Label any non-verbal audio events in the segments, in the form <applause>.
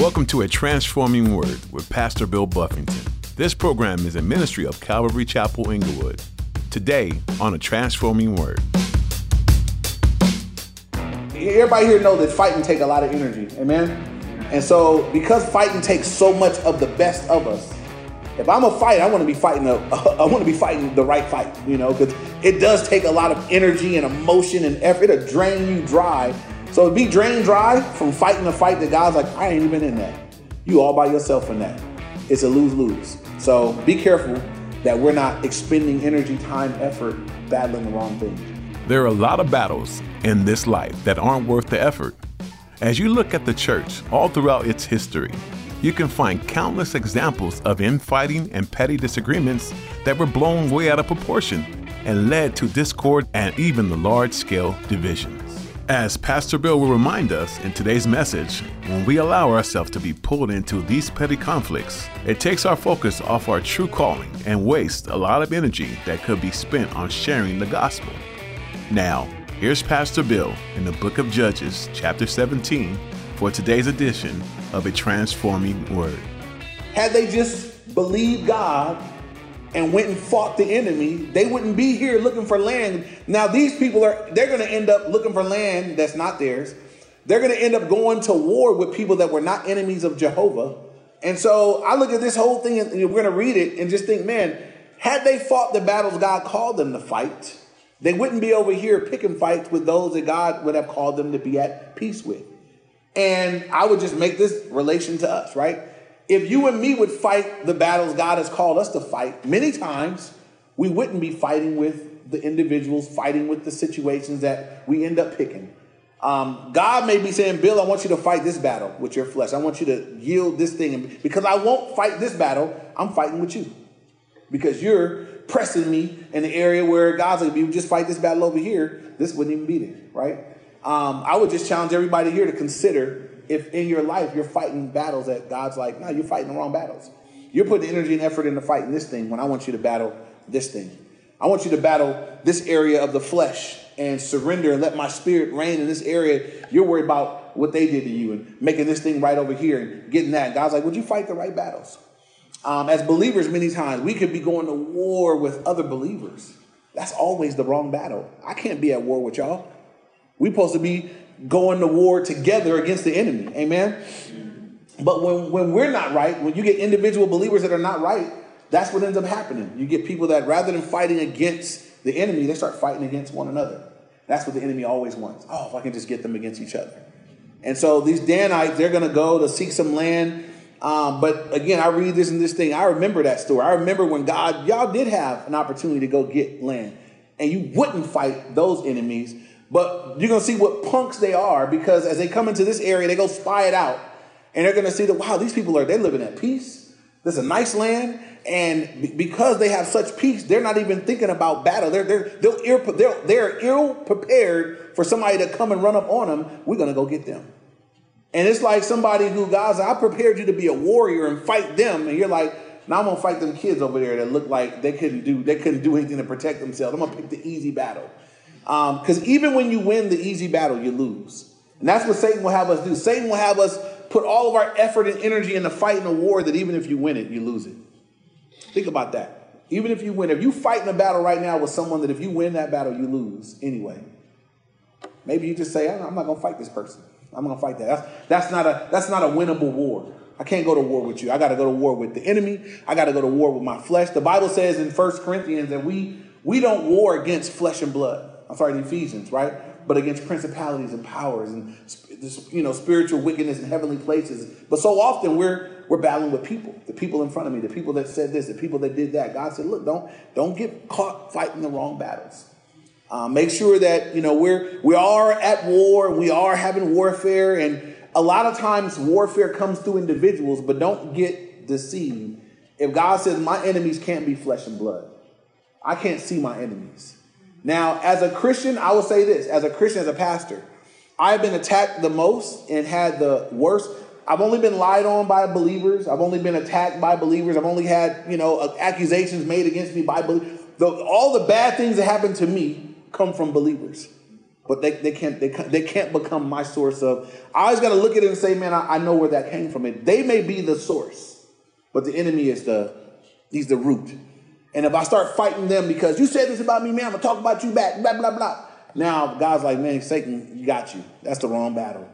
Welcome to A Transforming Word with Pastor Bill Buffington. This program is a ministry of Calvary Chapel Inglewood. Today on A Transforming Word. Everybody here know that fighting take a lot of energy, amen? And so because fighting takes so much of the best of us, if I'm a fight, I want to be fighting a, <laughs> I want to be fighting the right fight, you know, because it does take a lot of energy and emotion and effort. It'll drain you dry so be drained dry from fighting a fight that God's like, I ain't even in that. You all by yourself in that. It's a lose lose. So be careful that we're not expending energy, time, effort battling the wrong thing. There are a lot of battles in this life that aren't worth the effort. As you look at the church all throughout its history, you can find countless examples of infighting and petty disagreements that were blown way out of proportion and led to discord and even the large scale divisions. As Pastor Bill will remind us in today's message, when we allow ourselves to be pulled into these petty conflicts, it takes our focus off our true calling and wastes a lot of energy that could be spent on sharing the gospel. Now, here's Pastor Bill in the book of Judges, chapter 17, for today's edition of A Transforming Word. Had they just believed God and went and fought the enemy, they wouldn't be here looking for land. Now these people are they're going to end up looking for land that's not theirs. They're going to end up going to war with people that were not enemies of Jehovah. And so I look at this whole thing and we're going to read it and just think, man, had they fought the battles God called them to fight, they wouldn't be over here picking fights with those that God would have called them to be at peace with. And I would just make this relation to us, right? If you and me would fight the battles God has called us to fight, many times we wouldn't be fighting with the individuals, fighting with the situations that we end up picking. Um, God may be saying, Bill, I want you to fight this battle with your flesh. I want you to yield this thing. And because I won't fight this battle, I'm fighting with you. Because you're pressing me in the area where God's like, if you just fight this battle over here, this wouldn't even be there, right? Um, I would just challenge everybody here to consider if in your life you're fighting battles that God's like, no, you're fighting the wrong battles. You're putting energy and effort into fighting this thing when I want you to battle this thing. I want you to battle this area of the flesh and surrender and let my spirit reign in this area. You're worried about what they did to you and making this thing right over here and getting that. God's like, would you fight the right battles? Um, as believers, many times we could be going to war with other believers. That's always the wrong battle. I can't be at war with y'all. We're supposed to be going to war together against the enemy. Amen. But when, when we're not right, when you get individual believers that are not right, that's what ends up happening. You get people that rather than fighting against the enemy, they start fighting against one another. That's what the enemy always wants. Oh, if I can just get them against each other. And so these Danites, they're going to go to seek some land. Um, but again, I read this and this thing. I remember that story. I remember when God, y'all did have an opportunity to go get land, and you wouldn't fight those enemies. But you're going to see what punks they are because as they come into this area, they go spy it out. And they're going to see that, wow, these people are, they're living at peace. This is a nice land. And because they have such peace, they're not even thinking about battle. They're, they're, they're, they're, they're ill prepared for somebody to come and run up on them. We're going to go get them. And it's like somebody who, guys, I prepared you to be a warrior and fight them. And you're like, now I'm gonna fight them kids over there that look like they couldn't do they couldn't do anything to protect themselves. I'm gonna pick the easy battle. Because um, even when you win the easy battle, you lose. And that's what Satan will have us do. Satan will have us put all of our effort and energy into fighting a war that even if you win it, you lose it. Think about that. Even if you win, if you fight in a battle right now with someone that if you win that battle, you lose anyway. Maybe you just say, I'm not going to fight this person. I'm going to fight that. That's, that's, not a, that's not a winnable war. I can't go to war with you. I got to go to war with the enemy. I got to go to war with my flesh. The Bible says in First Corinthians that we, we don't war against flesh and blood. I'm sorry, the Ephesians, right? But against principalities and powers and you know spiritual wickedness in heavenly places. But so often we're we're battling with people, the people in front of me, the people that said this, the people that did that. God said, look, don't don't get caught fighting the wrong battles. Uh, make sure that you know we're we are at war, we are having warfare, and a lot of times warfare comes through individuals. But don't get deceived. If God says my enemies can't be flesh and blood, I can't see my enemies. Now, as a Christian, I will say this as a Christian, as a pastor, I've been attacked the most and had the worst. I've only been lied on by believers. I've only been attacked by believers. I've only had, you know, accusations made against me by believers. all the bad things that happen to me come from believers. but they, they can't they, they can't become my source of. I always got to look at it and say, man, I, I know where that came from. It they may be the source, but the enemy is the he's the root. And if I start fighting them because you said this about me, man, I'm gonna talk about you back, blah blah blah. Now God's like, man, Satan, got you. That's the wrong battle.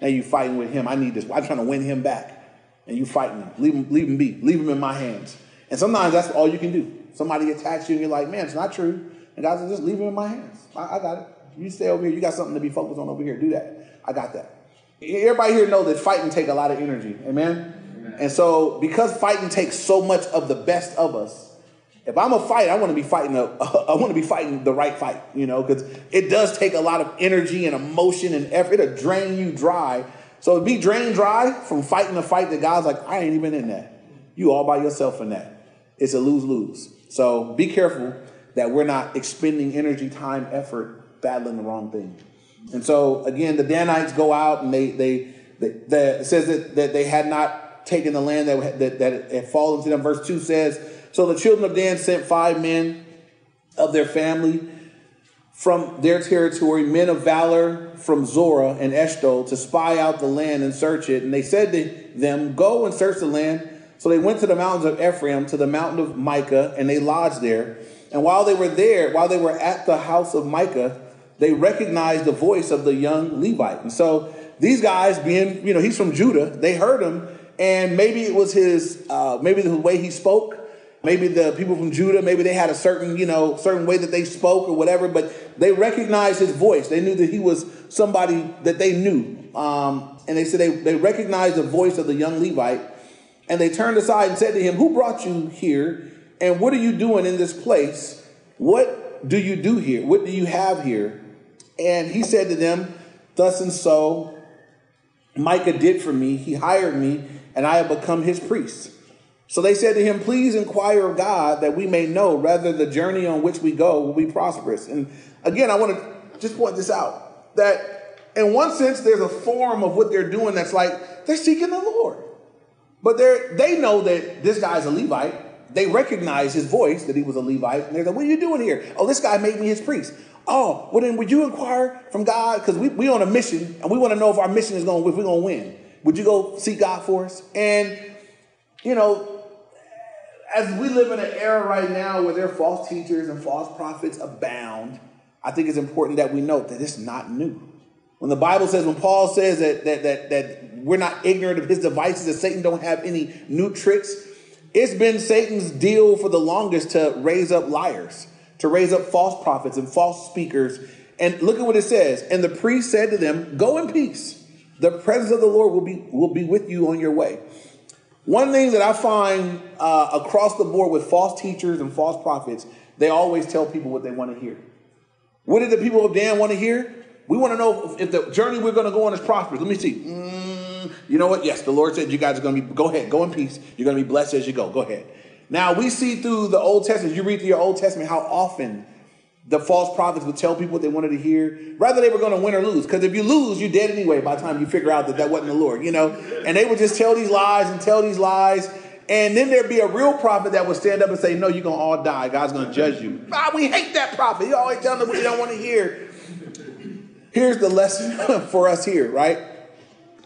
Now you fighting with him. I need this. I'm trying to win him back. And you fighting him. Leave him, leave him be. Leave him in my hands. And sometimes that's all you can do. Somebody attacks you and you're like, man, it's not true. And God says, just leave him in my hands. I, I got it. You stay over here. You got something to be focused on over here. Do that. I got that. Everybody here know that fighting take a lot of energy. Amen? Amen. And so because fighting takes so much of the best of us, if I'm a fight, I want to be fighting a, <laughs> I want to be fighting the right fight, you know, because it does take a lot of energy and emotion and effort. It'll drain you dry. So to be drained dry from fighting a fight that God's like, I ain't even in that. You all by yourself in that. It's a lose lose. So be careful that we're not expending energy, time, effort, battling the wrong thing. And so again, the Danites go out and they they, they, they it says that, that they had not taken the land that, that, that had fallen to them. Verse 2 says, So the children of Dan sent five men of their family from their territory, men of valor from Zorah and Eshtaol, to spy out the land and search it. And they said to them, Go and search the land. So they went to the mountains of Ephraim, to the mountain of Micah, and they lodged there. And while they were there, while they were at the house of Micah, they recognized the voice of the young Levite. And so these guys, being, you know, he's from Judah, they heard him, and maybe it was his, uh, maybe the way he spoke. Maybe the people from Judah, maybe they had a certain, you know, certain way that they spoke or whatever, but they recognized his voice. They knew that he was somebody that they knew. Um, and they said they, they recognized the voice of the young Levite. And they turned aside and said to him, Who brought you here? And what are you doing in this place? What do you do here? What do you have here? And he said to them, Thus and so, Micah did for me. He hired me, and I have become his priest. So they said to him, Please inquire of God that we may know whether the journey on which we go will be prosperous. And again, I want to just point this out that in one sense, there's a form of what they're doing that's like they're seeking the Lord. But they they know that this guy's a Levite. They recognize his voice that he was a Levite. And they're like, What are you doing here? Oh, this guy made me his priest. Oh, well then would you inquire from God? Because we we on a mission and we want to know if our mission is going if we're gonna win. Would you go seek God for us? And you know, as we live in an era right now where there are false teachers and false prophets abound, I think it's important that we note that it's not new. When the Bible says, when Paul says that that that, that we're not ignorant of his devices, that Satan don't have any new tricks, it's been Satan's deal for the longest to raise up liars to raise up false prophets and false speakers. And look at what it says. And the priest said to them, Go in peace. The presence of the Lord will be, will be with you on your way. One thing that I find uh, across the board with false teachers and false prophets, they always tell people what they want to hear. What did the people of Dan want to hear? We want to know if, the journey we're going to go on is prosperous. Let me see. Mm, you know what? Yes, the Lord said you guys are going to be, go ahead, go in peace. You're going to be blessed as you go. Go ahead. Now we see through the Old Testament, you read through your Old Testament how often the false prophets would tell people what they wanted to hear, rather they were going to win or lose. Because if you lose, you're dead anyway by the time you figure out that that wasn't the Lord, you know. And they would just tell these lies and tell these lies, and then there'd be a real prophet that would stand up and say, "No, you're gonna all die. God's gonna judge you." Ah, we hate that prophet. He always telling them what you don't want to hear. Here's the lesson <laughs> for us here, right?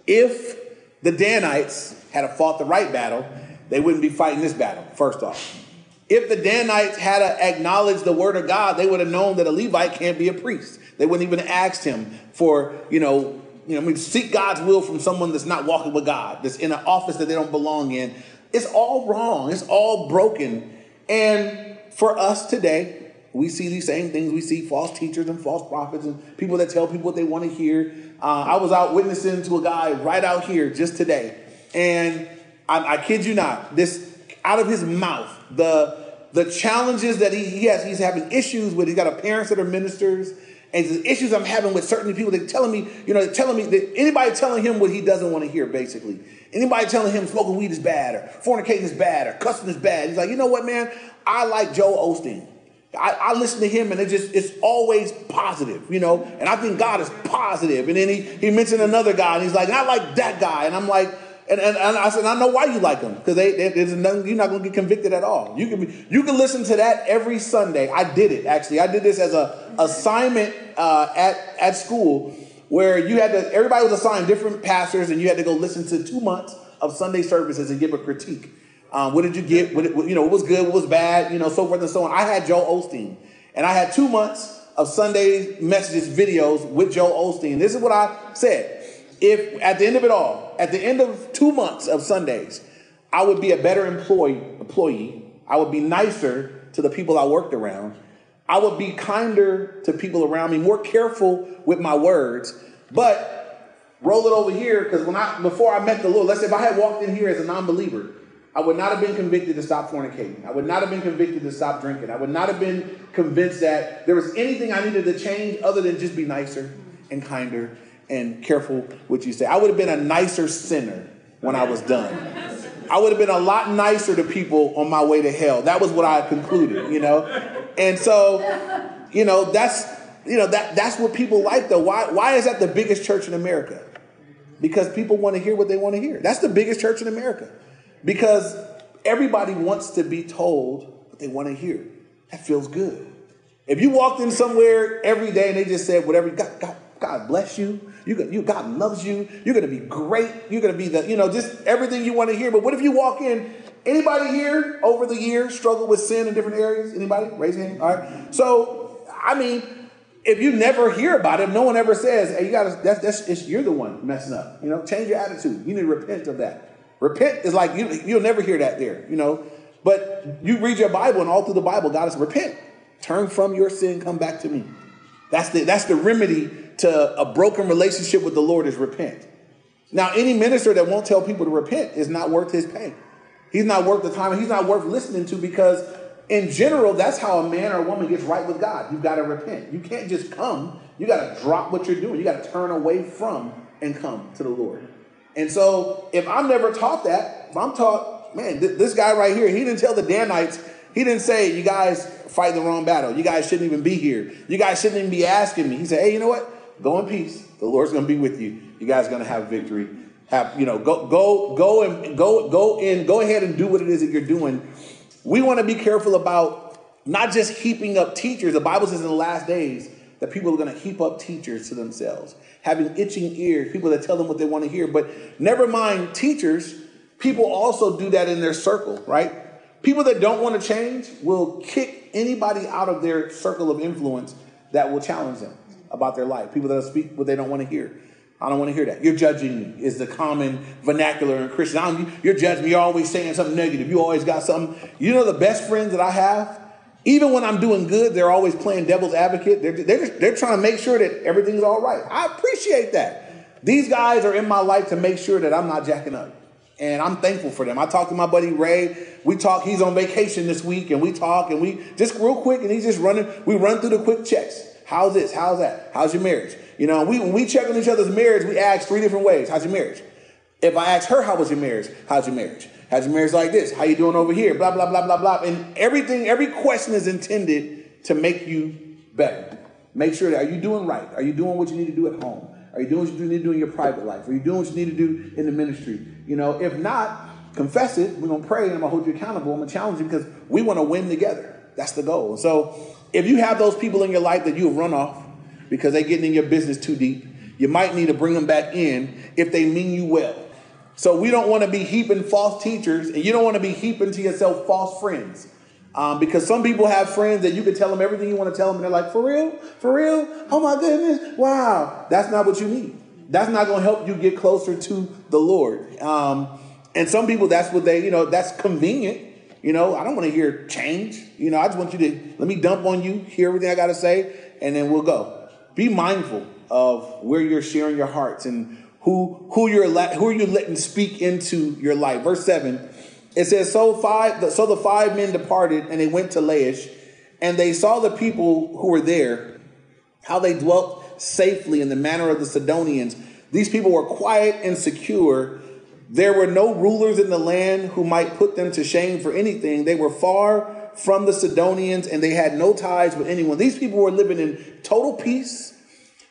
If the Danites had fought the right battle, they wouldn't be fighting this battle, first off. If the Danites had acknowledged the word of God, they would have known that a Levite can't be a priest. They wouldn't even asked him for, you know, you know, I mean, seek God's will from someone that's not walking with God, that's in an office that they don't belong in. It's all wrong. It's all broken. And for us today, we see these same things. We see false teachers and false prophets and people that tell people what they want to hear. Uh, I was out witnessing to a guy right out here just today, and I, I kid you not, this out of his mouth, the the challenges that he, he has, he's having issues with. He's got a parents that are ministers, and the issues I'm having with certain people. They're telling me, you know, they're telling me that anybody telling him what he doesn't want to hear, basically. Anybody telling him smoking weed is bad, or fornicating is bad, or cussing is bad. He's like, you know what, man? I like Joel Osteen. I, I, listen to him and it just it's always positive, you know, and I think God is positive. And then he he mentioned another guy and he's like, I like that guy. And I'm like, And, and, and I said, I know why you like them because they, they, you're not going to get convicted at all. You can be, you can listen to that every Sunday. I did it actually. I did this as a assignment uh, at at school where you had to. Everybody was assigned different pastors, and you had to go listen to two months of Sunday services and give a critique. Um, what did you get? What, you know, what was good? What was bad? You know, so forth and so on. I had Joel Osteen, and I had two months of Sunday messages videos with Joel Osteen. This is what I said. If at the end of it all, at the end of two months of Sundays, I would be a better employee, employee. I would be nicer to the people I worked around. I would be kinder to people around me, more careful with my words. But roll it over here, because when I before I met the Lord, let's say if I had walked in here as a non-believer, I would not have been convicted to stop fornicating. I would not have been convicted to stop drinking. I would not have been convinced that there was anything I needed to change other than just be nicer and kinder and careful what you say. I would have been a nicer sinner when I was done. I would have been a lot nicer to people on my way to hell. That was what I concluded, you know? And so, you know, that's you know that that's what people like though. Why why is that the biggest church in America? Because people want to hear what they want to hear. That's the biggest church in America. Because everybody wants to be told what they want to hear. That feels good. If you walked in somewhere every day and they just said whatever, God, God, God bless you. You, you, God loves you. You're going to be great. You're going to be the, you know, just everything you want to hear. But what if you walk in? Anybody here over the years struggle with sin in different areas? Anybody? Raise your hand. All right. So, I mean, if you never hear about it, no one ever says, "Hey, you got to." That's that's it's, you're the one messing up. You know, change your attitude. You need to repent of that. Repent is like you, you'll never hear that there, you know. But you read your Bible, and all through the Bible, God is repent, turn from your sin, come back to me. That's the that's the remedy to a broken relationship with the Lord is repent. Now, any minister that won't tell people to repent is not worth his pay. He's not worth the time, he's not worth listening to because, in general, that's how a man or a woman gets right with God. You've got to repent. You can't just come. You got to drop what you're doing. You got to turn away from and come to the Lord. And so if I'm never taught that, if I'm taught, man, th- this guy right here, he didn't tell the Danites, he didn't say, you guys fight the wrong battle. You guys shouldn't even be here. You guys shouldn't even be asking me. He said, hey, you know what? Go in peace. The Lord's going to be with you. You guys are going to have victory. Have, you know, go, go, go and go, go in, go ahead and do what it is that you're doing. We want to be careful about not just heaping up teachers. The Bible says in the last days that people are going to heap up teachers to themselves having itching ears, people that tell them what they want to hear. But never mind teachers, people also do that in their circle, right? People that don't want to change will kick anybody out of their circle of influence that will challenge them about their life. People that speak what they don't want to hear. I don't want to hear that. You're judging is the common vernacular in Christian. You're judging me. You're always saying something negative. You always got something. You know the best friends that I have even when I'm doing good, they're always playing devil's advocate. They're, they're, they're trying to make sure that everything's all right. I appreciate that. These guys are in my life to make sure that I'm not jacking up. And I'm thankful for them. I talked to my buddy Ray. We talk, he's on vacation this week, and we talk, and we just real quick, and he's just running, we run through the quick checks. How's this? How's that? How's your marriage? You know, we, when we check on each other's marriage, we ask three different ways. How's your marriage? If I ask her, how was your marriage? How's your marriage? How's your marriage like this? How you doing over here? Blah, blah, blah, blah, blah. And everything, every question is intended to make you better. Make sure that are you doing right? Are you doing what you need to do at home? Are you doing what you need to do in your private life? Are you doing what you need to do in the ministry? You know, if not, confess it. We're gonna pray and I'm gonna hold you accountable. I'm gonna challenge you because we want to win together. That's the goal. So if you have those people in your life that you have run off because they're getting in your business too deep, you might need to bring them back in if they mean you well. So we don't want to be heaping false teachers, and you don't want to be heaping to yourself false friends. Um, because some people have friends that you can tell them everything you want to tell them, and they're like, for real? For real? Oh my goodness. Wow. That's not what you need. That's not going to help you get closer to the Lord. Um, and some people, that's what they, you know, that's convenient. You know, I don't want to hear change. You know, I just want you to let me dump on you, hear everything I got to say, and then we'll go. Be mindful of where you're sharing your hearts and who who you're who are you letting speak into your life. Verse seven, it says, "So five so the five men departed, and they went to Laish, and they saw the people who were there, how they dwelt safely in the manner of the Sidonians. These people were quiet and secure." There were no rulers in the land who might put them to shame for anything. They were far from the Sidonians and they had no ties with anyone. These people were living in total peace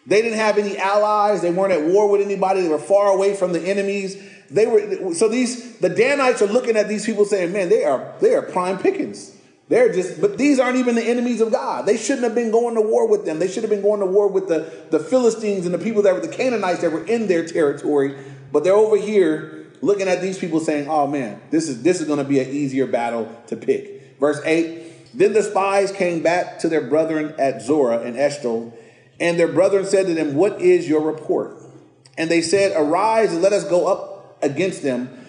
they didn't have any allies. They weren't at war with anybody. They were far away from the enemies. they were so these the Danites are looking at these people saying, man, they are they are prime pickings. They're just, but these aren't even the enemies of God. They shouldn't have been going to war with them. They should have been going to war with the, the Philistines and the people that were the Canaanites that were in their territory. But they're over here looking at these people saying, oh man, this is this is going to be an easier battle to pick. Verse 8 Then the spies came back to their brethren at Zorah and Eshtaol, and their brethren said to them, What is your report? And they said, Arise and let us go up against them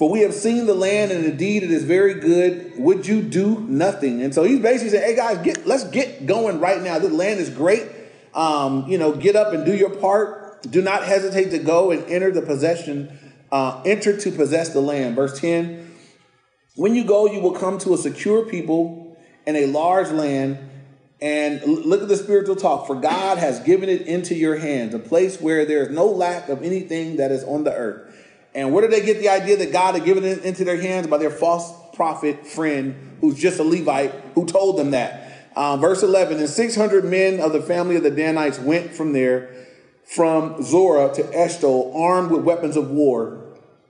for we have seen the land, and indeed it is very good. Would you do nothing? And so he's basically saying, "Hey guys, get let's get going right now. This land is great. Um, you know, get up and do your part. Do not hesitate to go and enter the possession. Uh, enter to possess the land." Verse ten: When you go, you will come to a secure people and a large land. And look at the spiritual talk. For God has given it into your hands, a place where there is no lack of anything that is on the earth. And where did they get the idea that God had given it into their hands by their false prophet friend, who's just a Levite, who told them that? Um, verse 11 And 600 men of the family of the Danites went from there, from Zorah to Eshtaol, armed with weapons of war.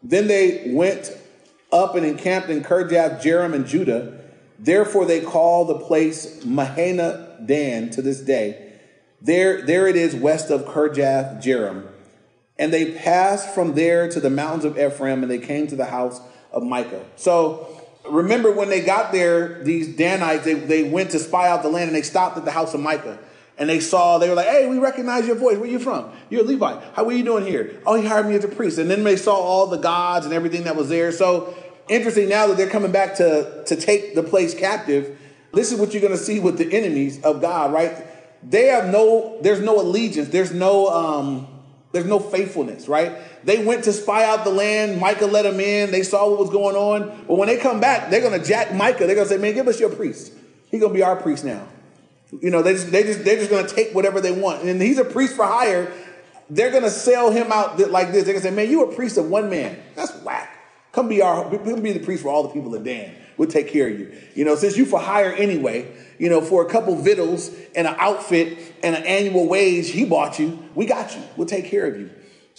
Then they went up and encamped in Kirjath Jearim and Judah. Therefore, they call the place Mahaneh Dan to this day. There, there it is west of Kirjath Jearim. And they passed from there to the mountains of Ephraim, and they came to the house of Micah. So remember when they got there, these Danites, they, they went to spy out the land, and they stopped at the house of Micah. And they saw, they were like, hey, we recognize your voice. Where you from? You're a Levite. How are you doing here? Oh, he hired me as a priest. And then they saw all the gods and everything that was there. So interesting now that they're coming back to, to take the place captive. This is what you're going to see with the enemies of God, right? They have no, there's no allegiance. There's no, um, there's no faithfulness, right? They went to spy out the land. Micah let them in. They saw what was going on. But when they come back, they're going to jack Micah. They're going to say, man, give us your priest. He's going to be our priest now. You know, they just, they just, they're just going to take whatever they want. And he's a priest for hire. They're going to sell him out like this. They're to say, man, you a priest of one man. That's whack. Come be our, come be the priest for all the people of Dan. We'll take care of you. You know, since you for hire anyway, you know, for a couple victuals and an outfit and an annual wage, he bought you. We got you. We'll take care of you.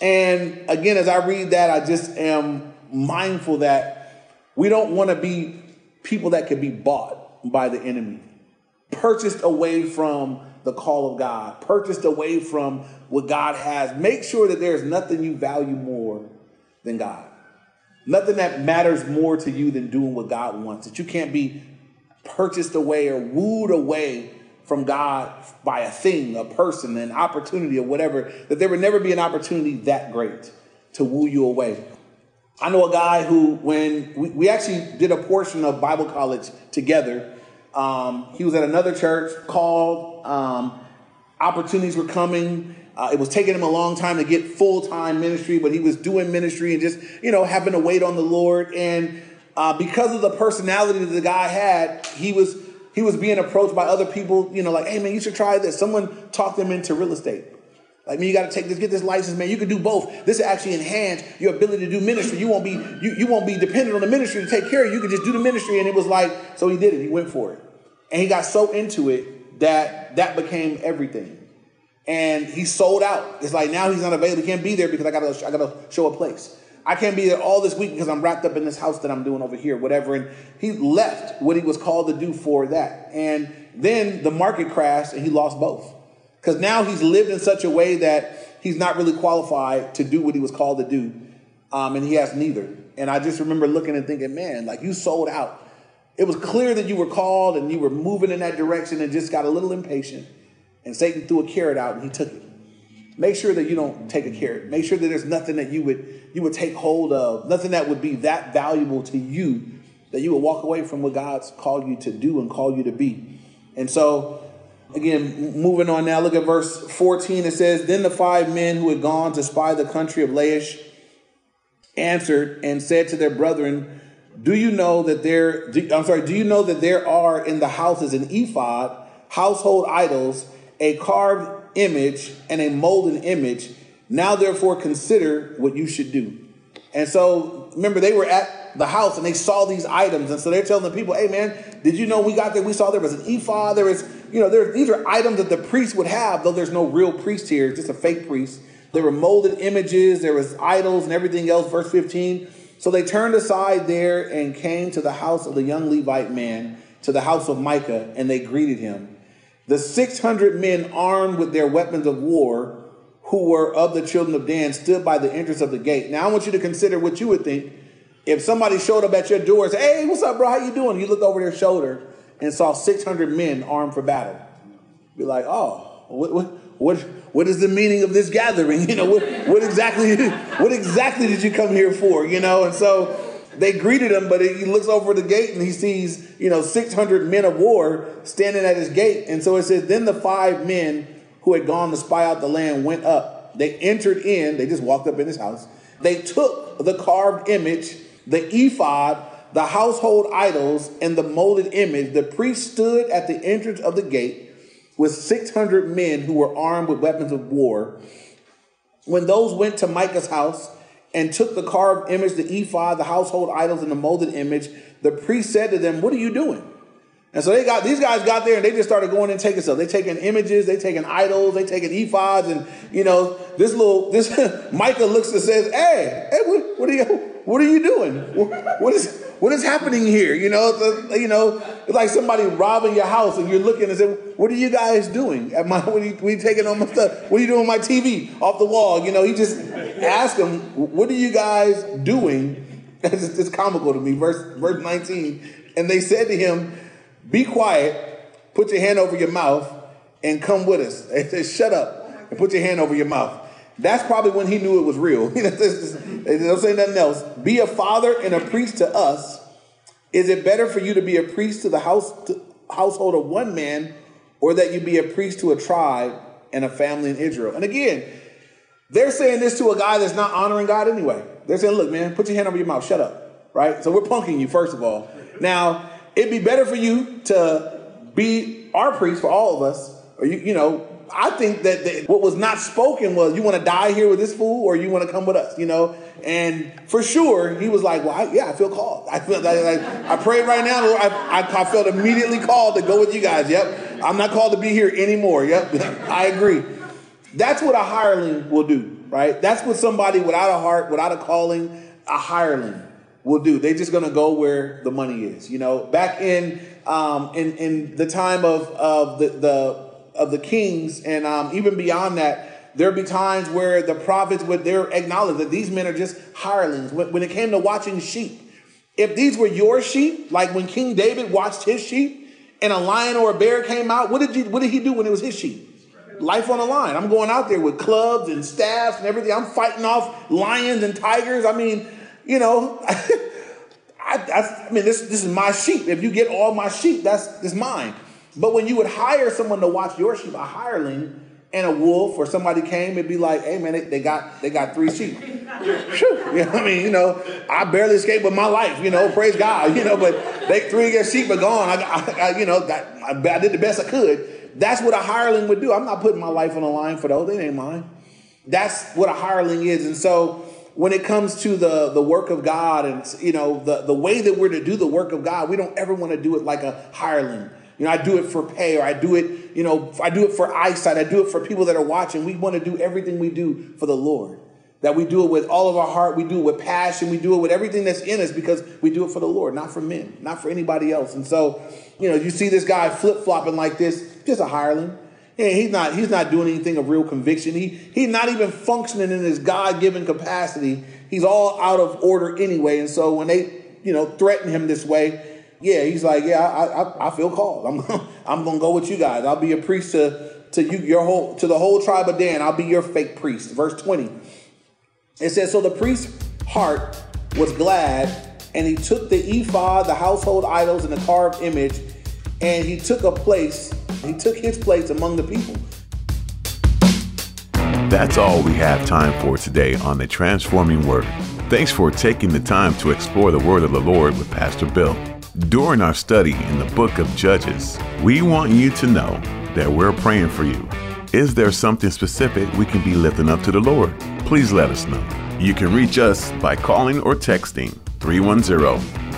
And again, as I read that, I just am mindful that we don't want to be people that can be bought by the enemy, purchased away from the call of God, purchased away from what God has. Make sure that there's nothing you value more than God. Nothing that matters more to you than doing what God wants. That you can't be purchased away or wooed away from God by a thing, a person, an opportunity, or whatever, that there would never be an opportunity that great to woo you away. I know a guy who, when we, we actually did a portion of Bible college together, um, he was at another church called, um, opportunities were coming. Uh, it was taking him a long time to get full time ministry, but he was doing ministry and just, you know, having to wait on the Lord. And uh, because of the personality that the guy had, he was he was being approached by other people, you know, like, hey man, you should try this. Someone talked him into real estate. Like, man, you got to take this, get this license, man. You can do both. This will actually enhance your ability to do ministry. You won't be you, you won't be dependent on the ministry to take care of you. You can just do the ministry. And it was like, so he did it. He went for it. And he got so into it that that became everything. And he sold out. It's like now he's not available. He can't be there because I gotta I gotta show a place. I can't be there all this week because I'm wrapped up in this house that I'm doing over here, whatever. And he left what he was called to do for that. And then the market crashed and he lost both. Because now he's lived in such a way that he's not really qualified to do what he was called to do. Um, and he has neither. And I just remember looking and thinking, man, like you sold out. It was clear that you were called and you were moving in that direction and just got a little impatient. And Satan threw a carrot out and he took it. Make sure that you don't take a carrot. Make sure that there's nothing that you would you would take hold of, nothing that would be that valuable to you that you would walk away from what God's called you to do and called you to be. And so, again, moving on now, look at verse 14. It says, Then the five men who had gone to spy the country of Laish answered and said to their brethren, Do you know that there, do, I'm sorry, do you know that there are in the houses an ephod, household idols, a carved image and a molded image. Now, therefore, consider what you should do. And so, remember, they were at the house and they saw these items. And so they're telling the people, hey, man, did you know we got there? We saw there was an ephod. There is, you know, there, these are items that the priest would have, though there's no real priest here, just a fake priest There were molded images, there was idols and everything else. Verse 15. So they turned aside there and came to the house of the young Levite man, to the house of Micah, and they greeted him. The 600 men armed with their weapons of war, who were of the children of Dan, stood by the entrance of the gate. Now I want you to consider what you would think if somebody showed up at your door and said, Hey, what's up, bro? How you doing? You look over their shoulder and saw 600 men armed for battle. Be like, oh, what, what, what, what is the meaning of this gathering? <laughs> You know, what, what exactly <laughs> what exactly did you come here for? You know, and so they greeted him, but he looks over the gate and he sees, you know, 600 men of war standing at his gate. And so it says, then the five men who had gone to spy out the land went up. They entered in, they just walked up in his house. They took the carved image, the ephod, the household idols, and the molded image. The priest stood at the entrance of the gate with 600 men who were armed with weapons of war. When those went to Micah's house and took the carved image, the ephod, the household idols, and the molded image, the priest said to them, What are you doing? And so they got these guys got there and they just started going and taking stuff. They taking images, they taking idols, they taking ephods, and you know this little this <laughs> Micah looks and says, "Hey, hey, what, what are you what are you doing? what is what is happening here? You know, you know, it's like somebody robbing your house and you're looking and say, "What are you guys doing at my? What are you, you taking on my stuff? What are you doing with my TV off the wall?" You know, he just asked them, "What are you guys doing?" <laughs> It's just comical to me. Verse verse 19, and they said to him, "Be quiet, put your hand over your mouth, and come with us." They said, "Shut up and put your hand over your mouth." That's probably when he knew it was real. <laughs> don't say nothing else. Be a father and a priest to us. Is it better for you to be a priest to the house to, household of one man, or that you be a priest to a tribe and a family in Israel? And again, they're saying this to a guy that's not honoring God anyway. They're saying, "Look, man, put your hand over your mouth. Shut up." Right? So we're punking you first of all. Now, it'd be better for you to be our priest for all of us, or you, you know, I think that the, what was not spoken was, you want to die here with this fool or you want to come with us, you know? And for sure, he was like, well, I, yeah, I feel called. I feel like, like I prayed right now, Lord, I, I, I, felt immediately called to go with you guys. Yep. I'm not called to be here anymore. Yep. <laughs> I agree. That's what a hireling will do, right? That's what somebody without a heart, without a calling, a hireling will do. They're just going to go where the money is. You know, back in um, in in the time of of the the of the kings, and um, even beyond that, there'd be times where the prophets would there acknowledge that these men are just hirelings. When, when it came to watching sheep, if these were your sheep, like when King David watched his sheep, and a lion or a bear came out, what did you what did he do when it was his sheep? Life on the line. I'm going out there with clubs and staffs and everything. I'm fighting off lions and tigers. I mean, you know. <laughs> I, I, I, mean, this this is my sheep. If you get all my sheep, that's, that's mine. But when you would hire someone to watch your sheep, a hireling and a wolf or somebody came, it'd be like, hey man, they, they got they got three sheep. you know I mean? You know, I barely escaped with my life, you know, praise God, you know, but they three of their sheep are gone. I, I, I you know, I, I did the best I could. That's what a hireling would do. I'm not putting my life on the line for those. They ain't mine. That's what a hireling is. And so when it comes to the, the work of God and you know the, the way that we're to do the work of God, we don't ever want to do it like a hireling. You know, I do it for pay or I do it, you know, I do it for eyesight. I do it for people that are watching. We want to do everything we do for the Lord. That we do it with all of our heart. We do it with passion. We do it with everything that's in us because we do it for the Lord, not for men, not for anybody else. And so, you know, you see this guy flip flopping like this, just a hireling. And he's not he's not doing anything of real conviction. He he's not even functioning in his God given capacity. He's all out of order anyway. And so when they you know threaten him this way, yeah, he's like, yeah, I, I, I feel called. I'm, <laughs> I'm gonna go with you guys. I'll be a priest to, to you, your whole, to the whole tribe of Dan. I'll be your fake priest. Verse 20. It says, so the priest's heart was glad, and he took the ephod, the household idols, and the carved image, and he took a place. He took his place among the people. That's all we have time for today on the Transforming Word. Thanks for taking the time to explore the Word of the Lord with Pastor Bill. During our study in the book of Judges, we want you to know that we're praying for you. Is there something specific we can be lifting up to the Lord? Please let us know. You can reach us by calling or texting 310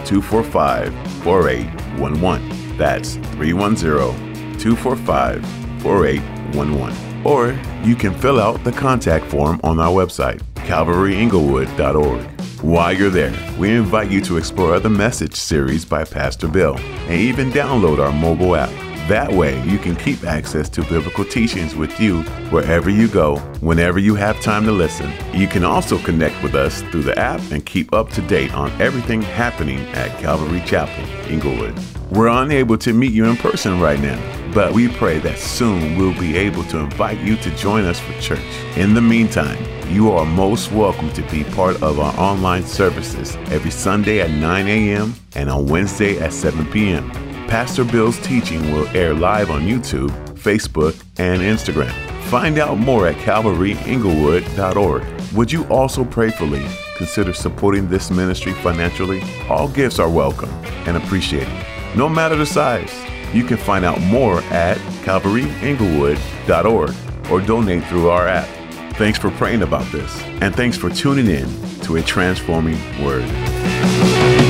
245 4811. That's 310 245 4811 Or you can fill out the contact form on our website, calvaryinglewood.org. While you're there, we invite you to explore other message series by Pastor Bill and even download our mobile app. That way, you can keep access to biblical teachings with you wherever you go, whenever you have time to listen. You can also connect with us through the app and keep up to date on everything happening at Calvary Chapel, Inglewood. We're unable to meet you in person right now, but we pray that soon we'll be able to invite you to join us for church. In the meantime, you are most welcome to be part of our online services every Sunday at 9 a.m. and on Wednesday at 7 p.m. Pastor Bill's teaching will air live on YouTube, Facebook, and Instagram. Find out more at calvaryinglewood.org. Would you also prayerfully consider supporting this ministry financially? All gifts are welcome and appreciated, no matter the size. You can find out more at calvaryinglewood.org or donate through our app. Thanks for praying about this, and thanks for tuning in to a transforming word.